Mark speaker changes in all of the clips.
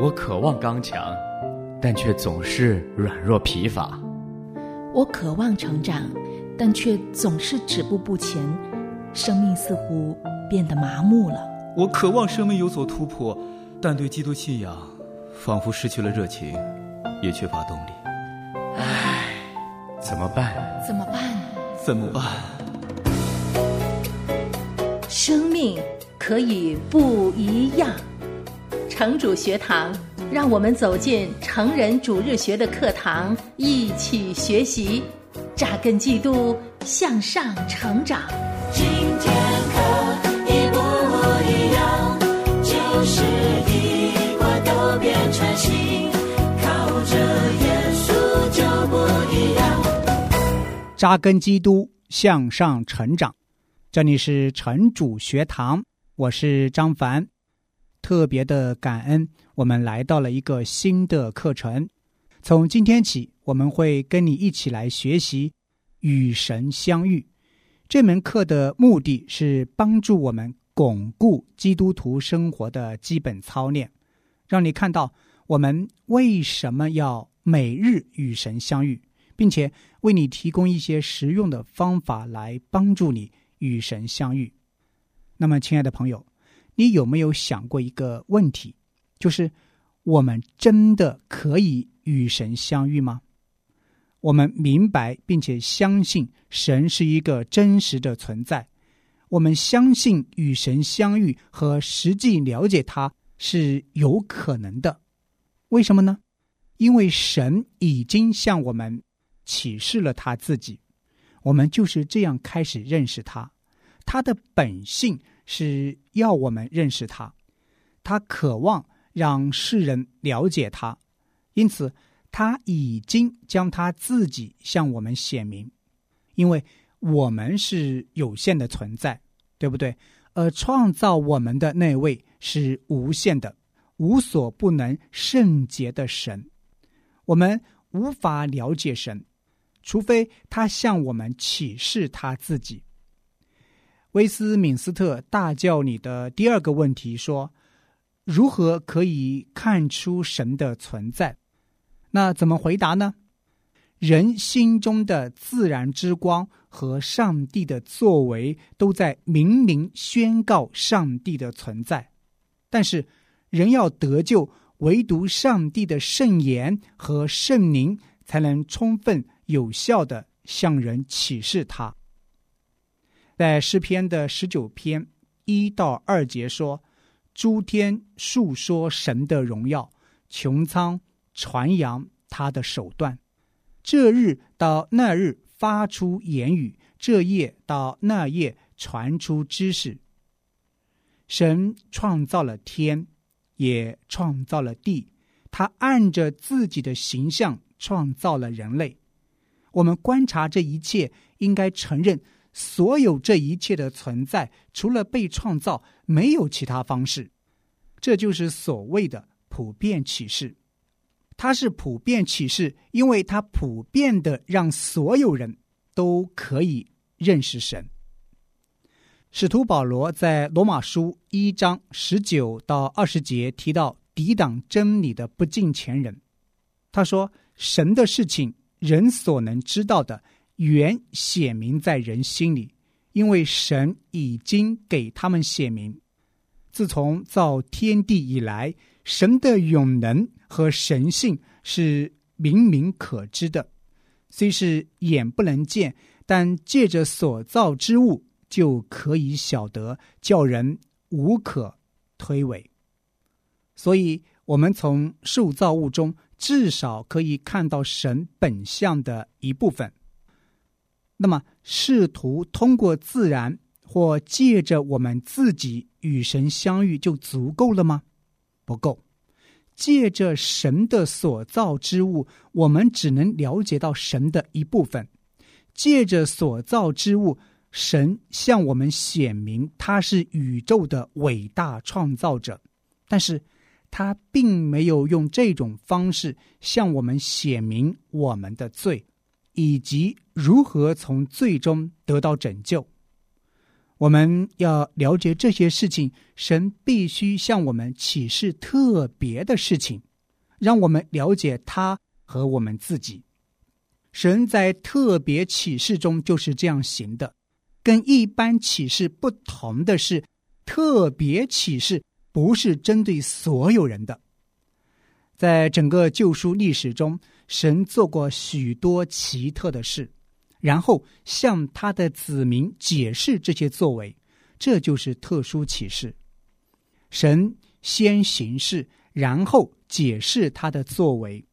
Speaker 1: 我渴望刚强，但却总是软弱疲乏。
Speaker 2: 我渴望成长，但却总是止步不前，生命似乎变得麻木了。
Speaker 3: 我渴望生命有所突破，但对基督信仰仿佛失去了热情，也缺乏动力。
Speaker 1: 唉，怎么办？
Speaker 2: 怎么办？
Speaker 3: 怎么办？
Speaker 2: 生命可以不一样。城主学堂，让我们走进成人主日学的课堂，一起学习，扎根基督，向上成长。
Speaker 4: 今天可一不一样，就是一块都变成新，靠着耶稣就不一样。
Speaker 5: 扎根基督，向上成长。这里是城主学堂，我是张凡。特别的感恩，我们来到了一个新的课程。从今天起，我们会跟你一起来学习与神相遇这门课的目的是帮助我们巩固基督徒生活的基本操练，让你看到我们为什么要每日与神相遇，并且为你提供一些实用的方法来帮助你与神相遇。那么，亲爱的朋友。你有没有想过一个问题，就是我们真的可以与神相遇吗？我们明白并且相信神是一个真实的存在，我们相信与神相遇和实际了解他是有可能的。为什么呢？因为神已经向我们启示了他自己，我们就是这样开始认识他，他的本性。是要我们认识他，他渴望让世人了解他，因此他已经将他自己向我们显明。因为我们是有限的存在，对不对？而创造我们的那位是无限的、无所不能、圣洁的神。我们无法了解神，除非他向我们启示他自己。威斯敏斯特大教你的第二个问题说：“如何可以看出神的存在？”那怎么回答呢？人心中的自然之光和上帝的作为都在明明宣告上帝的存在，但是人要得救，唯独上帝的圣言和圣灵才能充分有效的向人启示他。在诗篇的十九篇一到二节说：“诸天述说神的荣耀，穹苍传扬他的手段。这日到那日发出言语，这夜到那夜传出知识。神创造了天，也创造了地，他按着自己的形象创造了人类。我们观察这一切，应该承认。”所有这一切的存在，除了被创造，没有其他方式。这就是所谓的普遍启示。它是普遍启示，因为它普遍的让所有人都可以认识神。使徒保罗在罗马书一章十九到二十节提到抵挡真理的不敬前人。他说：“神的事情，人所能知道的。”原显明在人心里，因为神已经给他们显明。自从造天地以来，神的永能和神性是明明可知的，虽是眼不能见，但借着所造之物就可以晓得，叫人无可推诿。所以，我们从受造物中至少可以看到神本相的一部分。那么，试图通过自然或借着我们自己与神相遇就足够了吗？不够。借着神的所造之物，我们只能了解到神的一部分。借着所造之物，神向我们显明他是宇宙的伟大创造者，但是他并没有用这种方式向我们显明我们的罪。以及如何从最终得到拯救，我们要了解这些事情，神必须向我们启示特别的事情，让我们了解他和我们自己。神在特别启示中就是这样行的，跟一般启示不同的是，特别启示不是针对所有人的。在整个救赎历史中，神做过许多奇特的事，然后向他的子民解释这些作为，这就是特殊启示。神先行事，然后解释他的作为。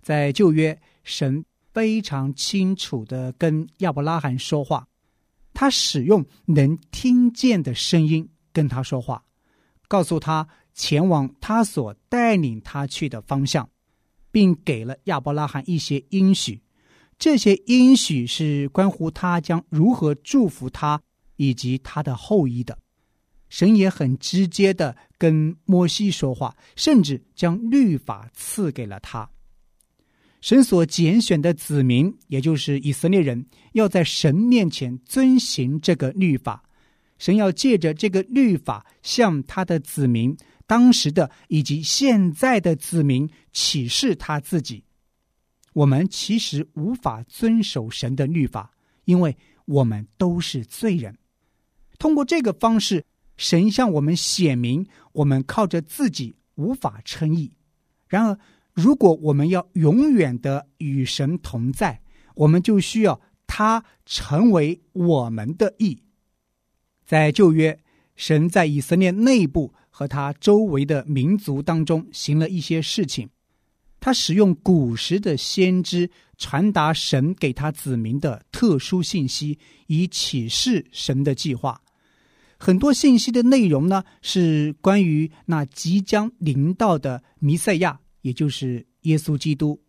Speaker 5: 在旧约，神非常清楚的跟亚伯拉罕说话，他使用能听见的声音跟他说话，告诉他。前往他所带领他去的方向，并给了亚伯拉罕一些应许。这些应许是关乎他将如何祝福他以及他的后裔的。神也很直接的跟摩西说话，甚至将律法赐给了他。神所拣选的子民，也就是以色列人，要在神面前遵行这个律法。神要借着这个律法向他的子民。当时的以及现在的子民启示他自己，我们其实无法遵守神的律法，因为我们都是罪人。通过这个方式，神向我们显明，我们靠着自己无法称义。然而，如果我们要永远的与神同在，我们就需要他成为我们的义。在旧约，神在以色列内部。和他周围的民族当中行了一些事情，他使用古时的先知传达神给他子民的特殊信息，以启示神的计划。很多信息的内容呢，是关于那即将临到的弥赛亚，也就是耶稣基督。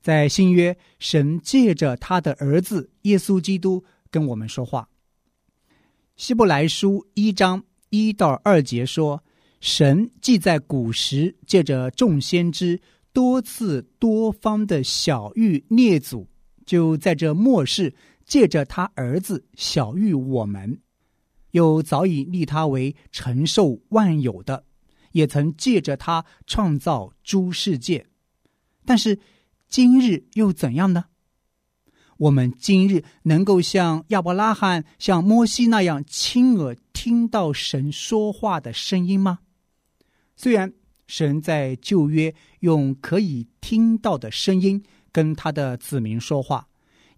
Speaker 5: 在新约，神借着他的儿子耶稣基督跟我们说话。希伯来书一章。一到二节说，神既在古时借着众先知多次多方的小谕列祖，就在这末世借着他儿子小谕我们，又早已立他为承受万有的，也曾借着他创造诸世界。但是今日又怎样呢？我们今日能够像亚伯拉罕、像摩西那样亲耳听到神说话的声音吗？虽然神在旧约用可以听到的声音跟他的子民说话，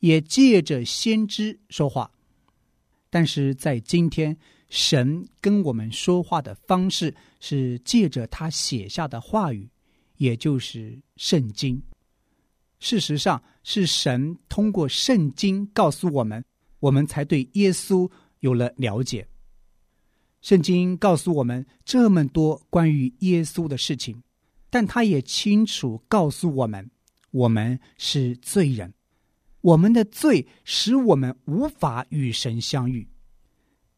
Speaker 5: 也借着先知说话，但是在今天，神跟我们说话的方式是借着他写下的话语，也就是圣经。事实上，是神通过圣经告诉我们，我们才对耶稣有了了解。圣经告诉我们这么多关于耶稣的事情，但他也清楚告诉我们，我们是罪人，我们的罪使我们无法与神相遇。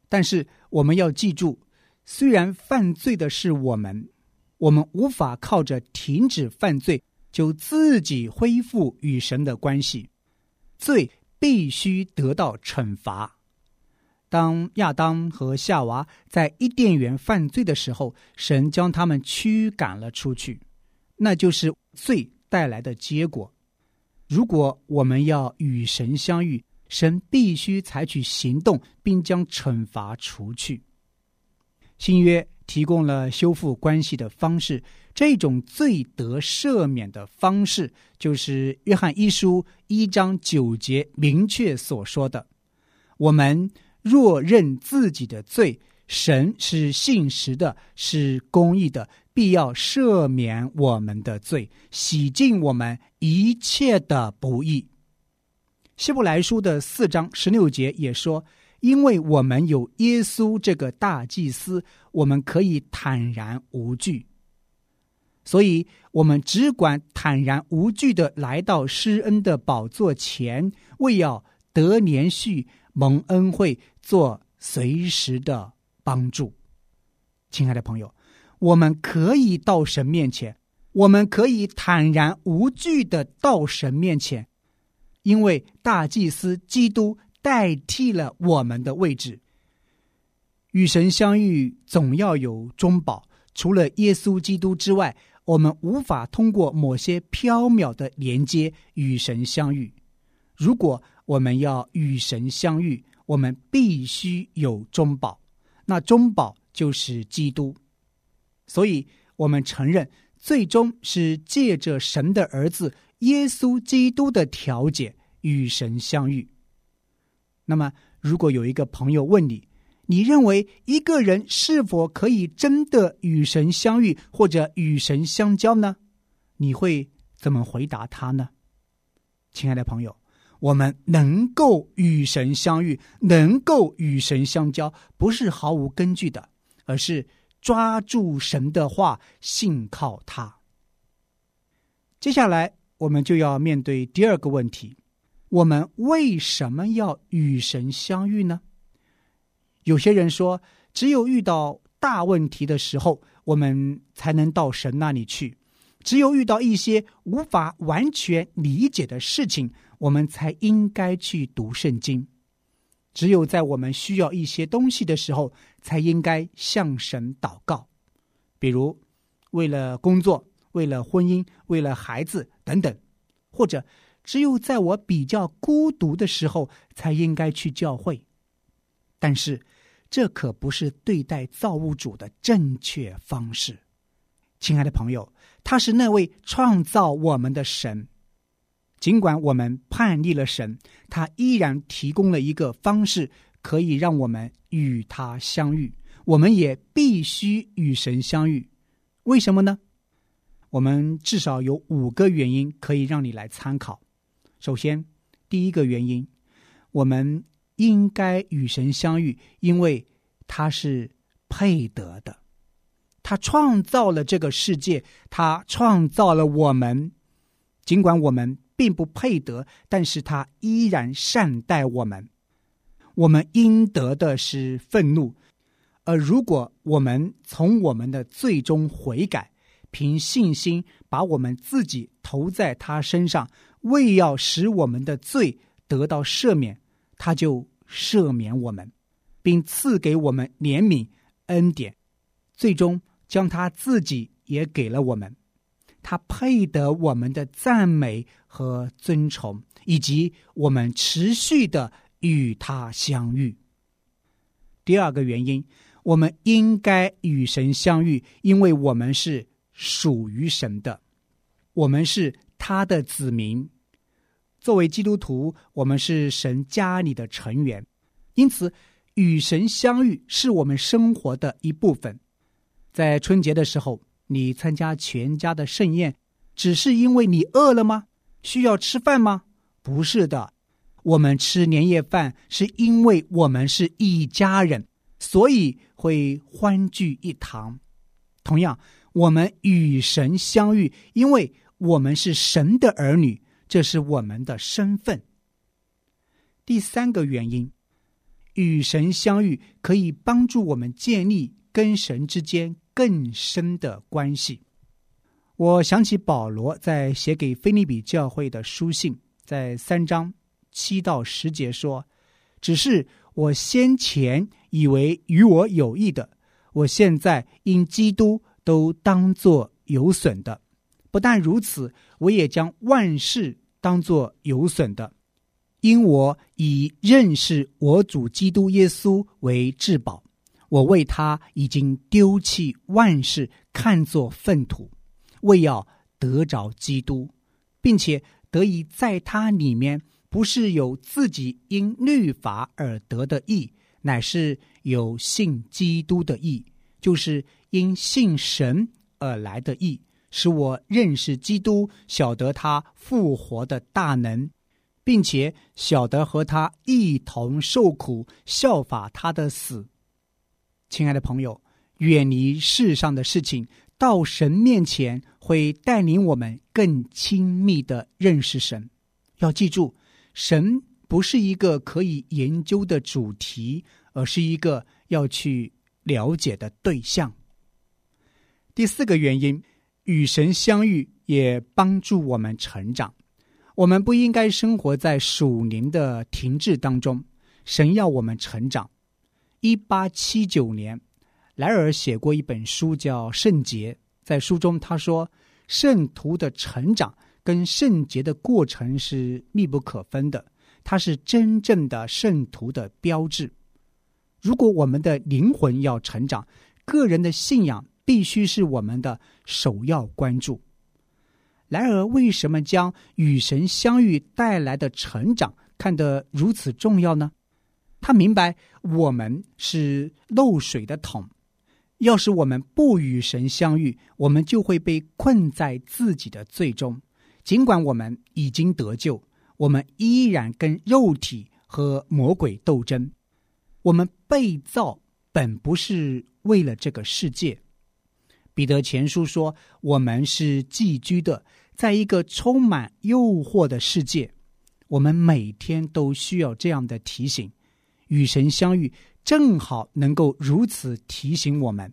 Speaker 5: 但是我们要记住，虽然犯罪的是我们，我们无法靠着停止犯罪。就自己恢复与神的关系，罪必须得到惩罚。当亚当和夏娃在伊甸园犯罪的时候，神将他们驱赶了出去，那就是罪带来的结果。如果我们要与神相遇，神必须采取行动，并将惩罚除去。新约提供了修复关系的方式。这种最得赦免的方式，就是约翰一书一章九节明确所说的：“我们若认自己的罪，神是信实的，是公义的，必要赦免我们的罪，洗净我们一切的不义。”希伯来书的四章十六节也说：“因为我们有耶稣这个大祭司，我们可以坦然无惧。”所以，我们只管坦然无惧的来到施恩的宝座前，为要得连续蒙恩惠，做随时的帮助。亲爱的朋友，我们可以到神面前，我们可以坦然无惧的到神面前，因为大祭司基督代替了我们的位置，与神相遇总要有中保，除了耶稣基督之外，我们无法通过某些缥缈的连接与神相遇。如果我们要与神相遇，我们必须有中保，那中保就是基督。所以，我们承认，最终是借着神的儿子耶稣基督的调解与神相遇。那么，如果有一个朋友问你，你认为一个人是否可以真的与神相遇或者与神相交呢？你会怎么回答他呢？亲爱的朋友，我们能够与神相遇，能够与神相交，不是毫无根据的，而是抓住神的话，信靠他。接下来，我们就要面对第二个问题：我们为什么要与神相遇呢？有些人说，只有遇到大问题的时候，我们才能到神那里去；只有遇到一些无法完全理解的事情，我们才应该去读圣经；只有在我们需要一些东西的时候，才应该向神祷告，比如为了工作、为了婚姻、为了孩子等等；或者只有在我比较孤独的时候，才应该去教会。但是。这可不是对待造物主的正确方式，亲爱的朋友，他是那位创造我们的神。尽管我们叛逆了神，他依然提供了一个方式，可以让我们与他相遇。我们也必须与神相遇。为什么呢？我们至少有五个原因可以让你来参考。首先，第一个原因，我们。应该与神相遇，因为他是配得的。他创造了这个世界，他创造了我们。尽管我们并不配得，但是他依然善待我们。我们应得的是愤怒，而如果我们从我们的最终悔改，凭信心把我们自己投在他身上，为要使我们的罪得到赦免。他就赦免我们，并赐给我们怜悯恩典，最终将他自己也给了我们。他配得我们的赞美和尊崇，以及我们持续的与他相遇。第二个原因，我们应该与神相遇，因为我们是属于神的，我们是他的子民。作为基督徒，我们是神家里的成员，因此与神相遇是我们生活的一部分。在春节的时候，你参加全家的盛宴，只是因为你饿了吗？需要吃饭吗？不是的，我们吃年夜饭是因为我们是一家人，所以会欢聚一堂。同样，我们与神相遇，因为我们是神的儿女。这是我们的身份。第三个原因，与神相遇可以帮助我们建立跟神之间更深的关系。我想起保罗在写给菲利比教会的书信，在三章七到十节说：“只是我先前以为与我有益的，我现在因基督都当作有损的。”不但如此，我也将万事当作有损的，因我以认识我主基督耶稣为至宝。我为他已经丢弃万事，看作粪土，为要得着基督，并且得以在他里面，不是有自己因律法而得的义，乃是有信基督的义，就是因信神而来的义。使我认识基督，晓得他复活的大能，并且晓得和他一同受苦，效法他的死。亲爱的朋友，远离世上的事情，到神面前会带领我们更亲密的认识神。要记住，神不是一个可以研究的主题，而是一个要去了解的对象。第四个原因。与神相遇也帮助我们成长。我们不应该生活在属灵的停滞当中。神要我们成长。一八七九年，莱尔写过一本书叫《圣洁》。在书中，他说：“圣徒的成长跟圣洁的过程是密不可分的，它是真正的圣徒的标志。如果我们的灵魂要成长，个人的信仰必须是我们的首要关注。”莱尔为什么将与神相遇带来的成长看得如此重要呢？他明白我们是漏水的桶，要是我们不与神相遇，我们就会被困在自己的罪中。尽管我们已经得救，我们依然跟肉体和魔鬼斗争。我们被造本不是为了这个世界。彼得前书说：“我们是寄居的，在一个充满诱惑的世界。”我们每天都需要这样的提醒。与神相遇，正好能够如此提醒我们。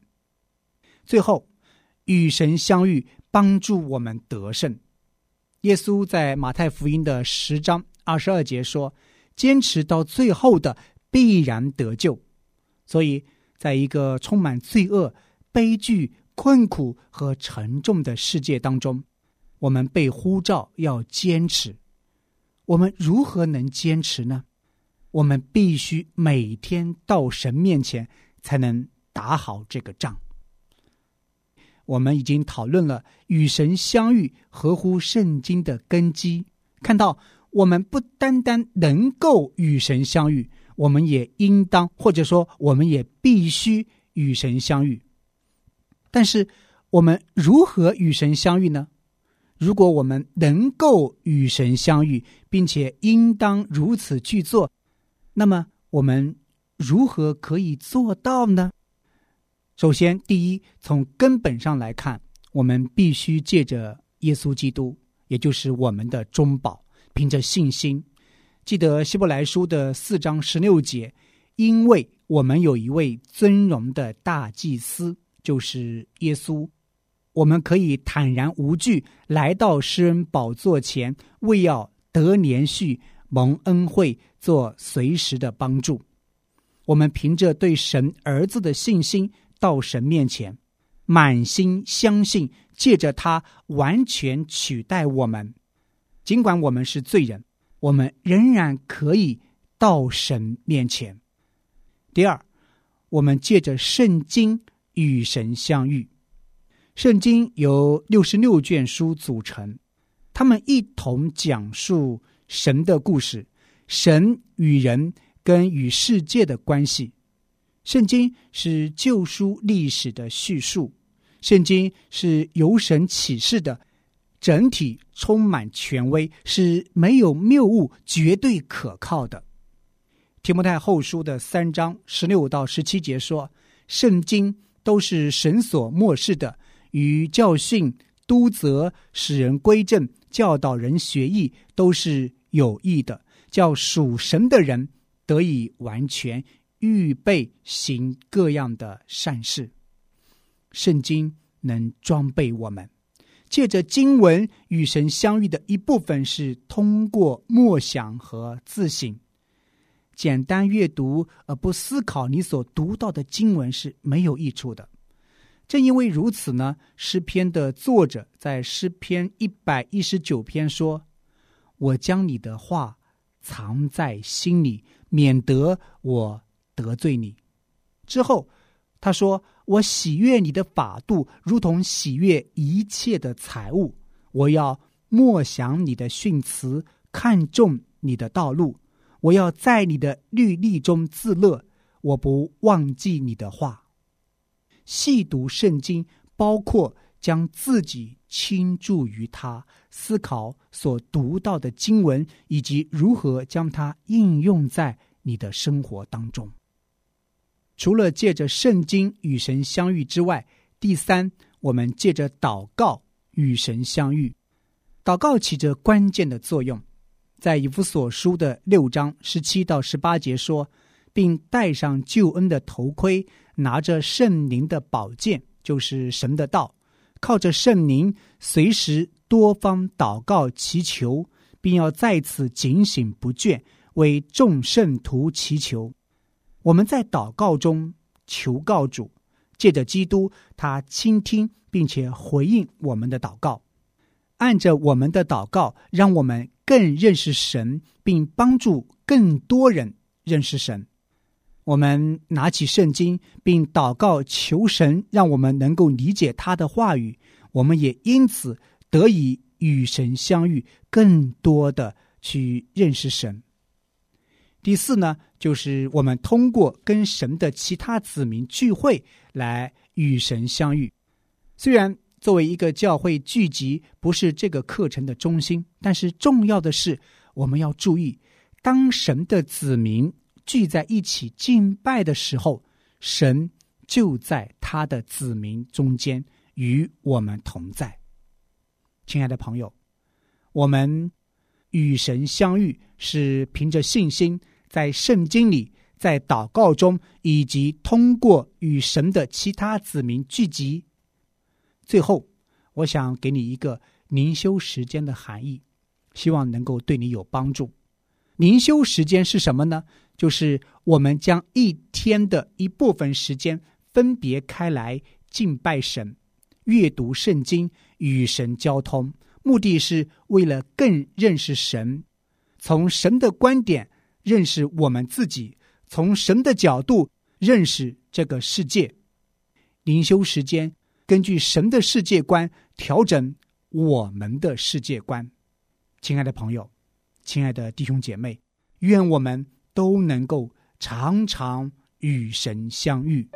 Speaker 5: 最后，与神相遇帮助我们得胜。耶稣在马太福音的十章二十二节说：“坚持到最后的必然得救。”所以，在一个充满罪恶、悲剧、困苦和沉重的世界当中，我们被呼召要坚持。我们如何能坚持呢？我们必须每天到神面前，才能打好这个仗。我们已经讨论了与神相遇合乎圣经的根基，看到我们不单单能够与神相遇，我们也应当或者说我们也必须与神相遇。但是，我们如何与神相遇呢？如果我们能够与神相遇，并且应当如此去做。那么我们如何可以做到呢？首先，第一，从根本上来看，我们必须借着耶稣基督，也就是我们的中保，凭着信心。记得希伯来书的四章十六节，因为我们有一位尊荣的大祭司，就是耶稣，我们可以坦然无惧来到施恩宝座前，为要得连续。蒙恩惠做随时的帮助，我们凭着对神儿子的信心到神面前，满心相信，借着他完全取代我们。尽管我们是罪人，我们仍然可以到神面前。第二，我们借着圣经与神相遇。圣经由六十六卷书组成，他们一同讲述。神的故事，神与人跟与世界的关系。圣经是旧书历史的叙述，圣经是由神启示的，整体充满权威，是没有谬误，绝对可靠的。提摩太后书的三章十六到十七节说，圣经都是神所漠视的，与教训、督责、使人归正。教导人学艺都是有益的，叫属神的人得以完全预备行各样的善事。圣经能装备我们，借着经文与神相遇的一部分是通过默想和自省。简单阅读而不思考你所读到的经文是没有益处的。正因为如此呢，诗篇的作者在诗篇一百一十九篇说：“我将你的话藏在心里，免得我得罪你。”之后他说：“我喜悦你的法度，如同喜悦一切的财物。我要默想你的训词，看重你的道路。我要在你的律例中自乐，我不忘记你的话。”细读圣经，包括将自己倾注于他，思考所读到的经文，以及如何将它应用在你的生活当中。除了借着圣经与神相遇之外，第三，我们借着祷告与神相遇。祷告起着关键的作用，在以弗所书的六章十七到十八节说，并戴上救恩的头盔。拿着圣灵的宝剑，就是神的道，靠着圣灵，随时多方祷告祈求，并要在此警醒不倦，为众圣徒祈求。我们在祷告中求告主，借着基督，他倾听并且回应我们的祷告，按着我们的祷告，让我们更认识神，并帮助更多人认识神。我们拿起圣经，并祷告求神，让我们能够理解他的话语。我们也因此得以与神相遇，更多的去认识神。第四呢，就是我们通过跟神的其他子民聚会来与神相遇。虽然作为一个教会聚集不是这个课程的中心，但是重要的是我们要注意，当神的子民。聚在一起敬拜的时候，神就在他的子民中间与我们同在。亲爱的朋友，我们与神相遇是凭着信心，在圣经里，在祷告中，以及通过与神的其他子民聚集。最后，我想给你一个灵修时间的含义，希望能够对你有帮助。灵修时间是什么呢？就是我们将一天的一部分时间分别开来敬拜神、阅读圣经、与神交通，目的是为了更认识神，从神的观点认识我们自己，从神的角度认识这个世界。灵修时间根据神的世界观调整我们的世界观。亲爱的朋友，亲爱的弟兄姐妹，愿我们。都能够常常与神相遇。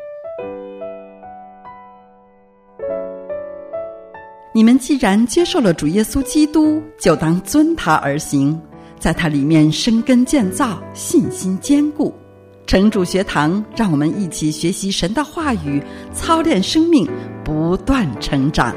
Speaker 6: 你们既然接受了主耶稣基督，就当遵他而行，在他里面生根建造，信心坚固。城主学堂，让我们一起学习神的话语，操练生命，不断成长。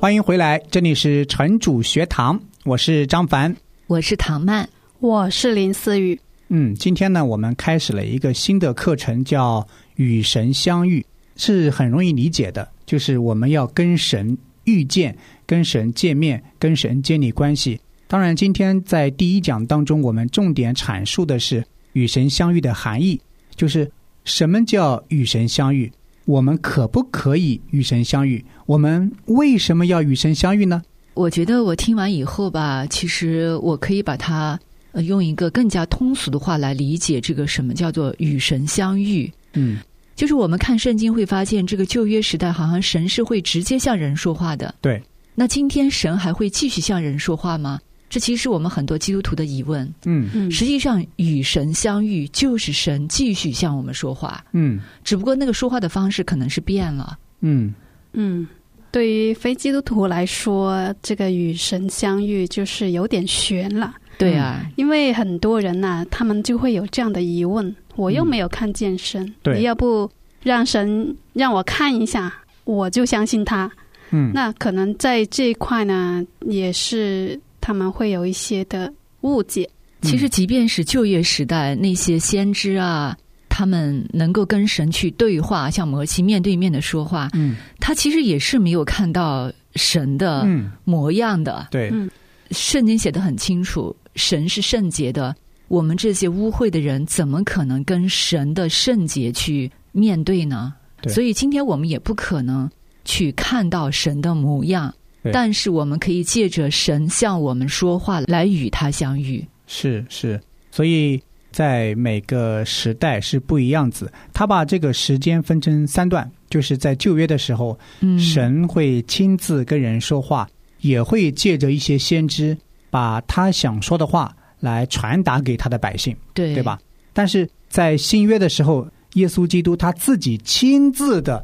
Speaker 5: 欢迎回来，这里是城主学堂，我是张凡，
Speaker 7: 我是唐曼，
Speaker 8: 我是林思雨。
Speaker 5: 嗯，今天呢，我们开始了一个新的课程，叫“与神相遇”，是很容易理解的，就是我们要跟神遇见，跟神见面，跟神建立关系。当然，今天在第一讲当中，我们重点阐述的是与神相遇的含义，就是什么叫与神相遇。我们可不可以与神相遇？我们为什么要与神相遇呢？
Speaker 7: 我觉得我听完以后吧，其实我可以把它用一个更加通俗的话来理解这个什么叫做与神相遇。
Speaker 5: 嗯，
Speaker 7: 就是我们看圣经会发现，这个旧约时代好像神是会直接向人说话的。
Speaker 5: 对，
Speaker 7: 那今天神还会继续向人说话吗？这其实是我们很多基督徒的疑问。
Speaker 5: 嗯
Speaker 8: 嗯，
Speaker 7: 实际上与神相遇就是神继续向我们说话。
Speaker 5: 嗯，
Speaker 7: 只不过那个说话的方式可能是变了。
Speaker 5: 嗯
Speaker 8: 嗯，对于非基督徒来说，这个与神相遇就是有点悬了。
Speaker 7: 对啊，
Speaker 8: 因为很多人呐，他们就会有这样的疑问：我又没有看见神，
Speaker 5: 对
Speaker 8: 你要不让神让我看一下，我就相信他。
Speaker 5: 嗯，
Speaker 8: 那可能在这一块呢，也是。他们会有一些的误解。
Speaker 7: 其实，即便是旧约时代那些先知啊，他们能够跟神去对话，像摩西面对面的说话，
Speaker 5: 嗯，
Speaker 7: 他其实也是没有看到神的模样的。
Speaker 5: 对，
Speaker 7: 圣经写的很清楚，神是圣洁的，我们这些污秽的人，怎么可能跟神的圣洁去面对呢？所以，今天我们也不可能去看到神的模样。但是我们可以借着神向我们说话来与他相遇。
Speaker 5: 是是，所以在每个时代是不一样子。他把这个时间分成三段，就是在旧约的时候，神会亲自跟人说话，也会借着一些先知把他想说的话来传达给他的百姓，
Speaker 7: 对
Speaker 5: 对吧？但是在新约的时候，耶稣基督他自己亲自的。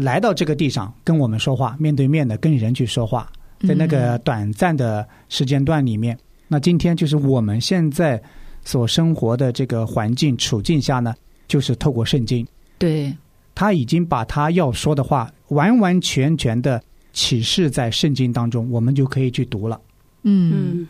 Speaker 5: 来到这个地上跟我们说话，面对面的跟人去说话，在那个短暂的时间段里面，那今天就是我们现在所生活的这个环境处境下呢，就是透过圣经，
Speaker 7: 对，
Speaker 5: 他已经把他要说的话完完全全的启示在圣经当中，我们就可以去读了。
Speaker 7: 嗯，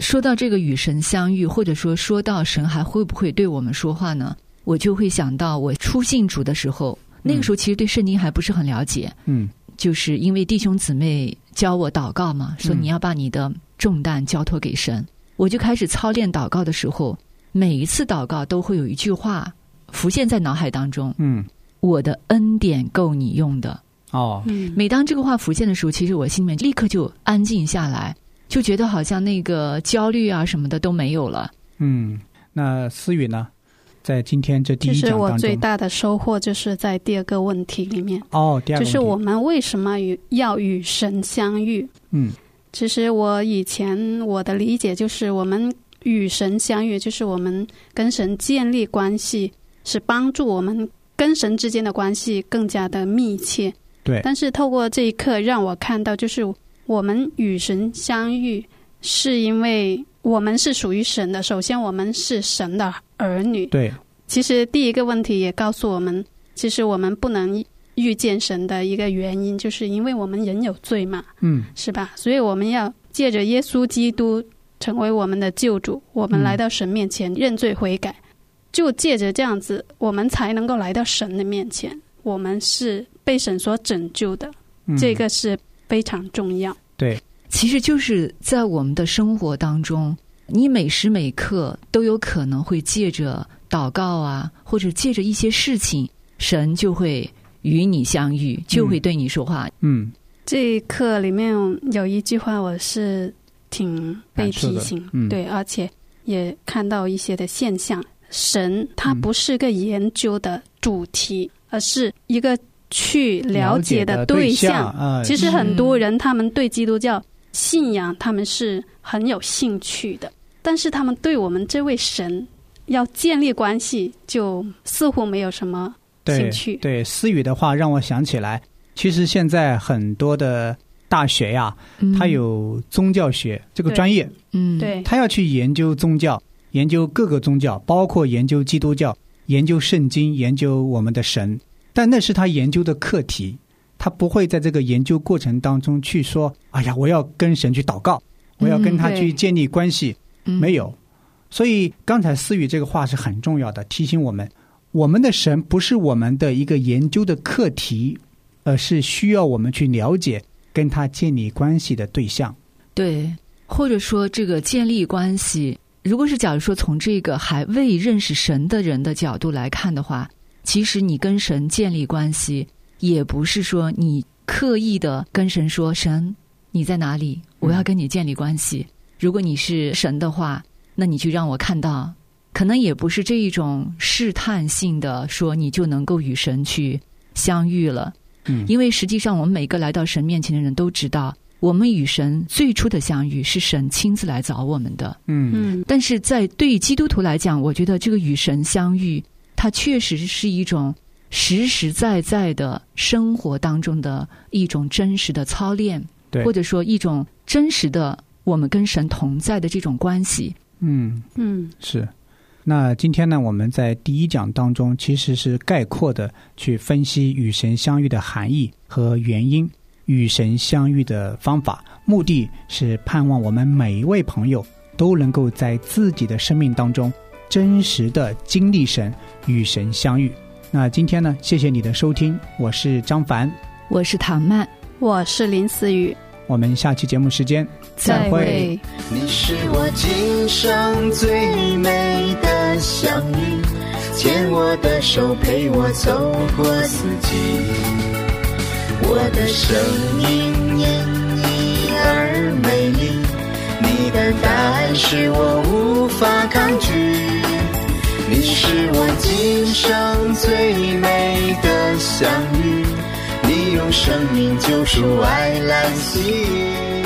Speaker 7: 说到这个与神相遇，或者说说到神还会不会对我们说话呢？我就会想到我初信主的时候，那个时候其实对圣经还不是很了解，
Speaker 5: 嗯。
Speaker 7: 就是因为弟兄姊妹教我祷告嘛，说你要把你的重担交托给神，我就开始操练祷告的时候，每一次祷告都会有一句话浮现在脑海当中：
Speaker 5: 嗯，
Speaker 7: 我的恩典够你用的。
Speaker 5: 哦，
Speaker 8: 嗯，
Speaker 7: 每当这个话浮现的时候，其实我心里面立刻就安静下来，就觉得好像那个焦虑啊什么的都没有了。
Speaker 5: 嗯，那思雨呢？在今天这第
Speaker 8: 其实我
Speaker 5: 一讲当中，
Speaker 8: 最大的收获就是在第二个问题里面，
Speaker 5: 哦，第二个
Speaker 8: 就是我们为什么与要与神相遇？
Speaker 5: 嗯。
Speaker 8: 其实我以前我的理解就是，我们与神相遇，就是我们跟神建立关系，是帮助我们跟神之间的关系更加的密切。
Speaker 5: 对。
Speaker 8: 但是透过这一刻，让我看到，就是我们与神相遇，是因为我们是属于神的。首先，我们是神的儿女。
Speaker 5: 对，
Speaker 8: 其实第一个问题也告诉我们，其实我们不能遇见神的一个原因，就是因为我们人有罪嘛。
Speaker 5: 嗯
Speaker 8: 是吧？所以我们要借着耶稣基督成为我们的救主，我们
Speaker 5: 嗯
Speaker 8: 来到神面前认罪悔改，就借着这样子，我们才能够来到神的面前。我们是被神所拯救的，
Speaker 5: 嗯，
Speaker 8: 这个是非常重要。
Speaker 5: 对，
Speaker 7: 其实就是在我们的生活当中，你每时每刻都有可能会借着祷告啊，或者借着一些事情，神就会与你相遇，就会对你说话。
Speaker 5: 嗯
Speaker 8: 这一课里面有一句话，我是挺被提醒，
Speaker 5: 嗯
Speaker 8: 对，而且也看到一些的现象。神它
Speaker 5: 嗯
Speaker 8: 不是个研究的主题，而是一个去了解
Speaker 5: 的
Speaker 8: 对
Speaker 5: 象啊，
Speaker 8: 其实很多人他们对基督教信仰他们是很有兴趣的，但是他们对我们这位神要建立关系，就似乎没有什么兴趣。
Speaker 5: 对思雨的话，让我想起来，其实现在很多的大学呀，
Speaker 7: 嗯。
Speaker 5: 它有宗教学这个专业，
Speaker 7: 嗯，
Speaker 8: 对。
Speaker 5: 他要去研究宗教，研究各个宗教，包括研究基督教、研究圣经、研究我们的神，但那是他研究的课题，他不会在这个研究过程当中去说：“哎呀，我要跟神去祷告，我要跟他去建立关系。
Speaker 7: 嗯
Speaker 5: 没有。所以刚才思雨这个话是很重要的，提醒我们，我们的神不是我们的一个研究的课题，而是需要我们去了解、跟他建立关系的对象。
Speaker 7: 对，或者说这个建立关系，如果是假如说从这个还未认识神的人的角度来看的话，其实你跟神建立关系，也不是说你刻意的跟神说神你在哪里，我要跟你建立关系。如果你是神的话，那你就让我看到。可能也不是这一种试探性的说，你就能够与神去相遇了。
Speaker 5: 嗯
Speaker 7: 因为实际上，我们每个来到神面前的人都知道，我们与神最初的相遇是神亲自来找我们的。
Speaker 5: 嗯
Speaker 8: 嗯，
Speaker 7: 但是在对于基督徒来讲，我觉得这个与神相遇，它确实是一种实实在在的生活当中的一种真实的操练，
Speaker 5: 对
Speaker 7: 或者说一种真实的我们跟神同在的这种关系。
Speaker 5: 嗯。
Speaker 8: 嗯
Speaker 5: 是，那今天呢，我们在第一讲当中其实是概括的去分析与神相遇的含义和原因，与神相遇的方法，目的是盼望我们每一位朋友都能够在自己的生命当中真实的经历神与神相遇。那今天呢，谢谢你的收听，我是张凡，
Speaker 7: 我是唐曼，
Speaker 8: 我是林思雨，
Speaker 5: 我们下期节目时间再会。
Speaker 4: 你是我今生最美的相遇，牵我的手陪我走过四季。我的声音因你而美丽，你的答案是我无法抗拒。你是我今生最美的相遇，你用生命救赎爱来吸引。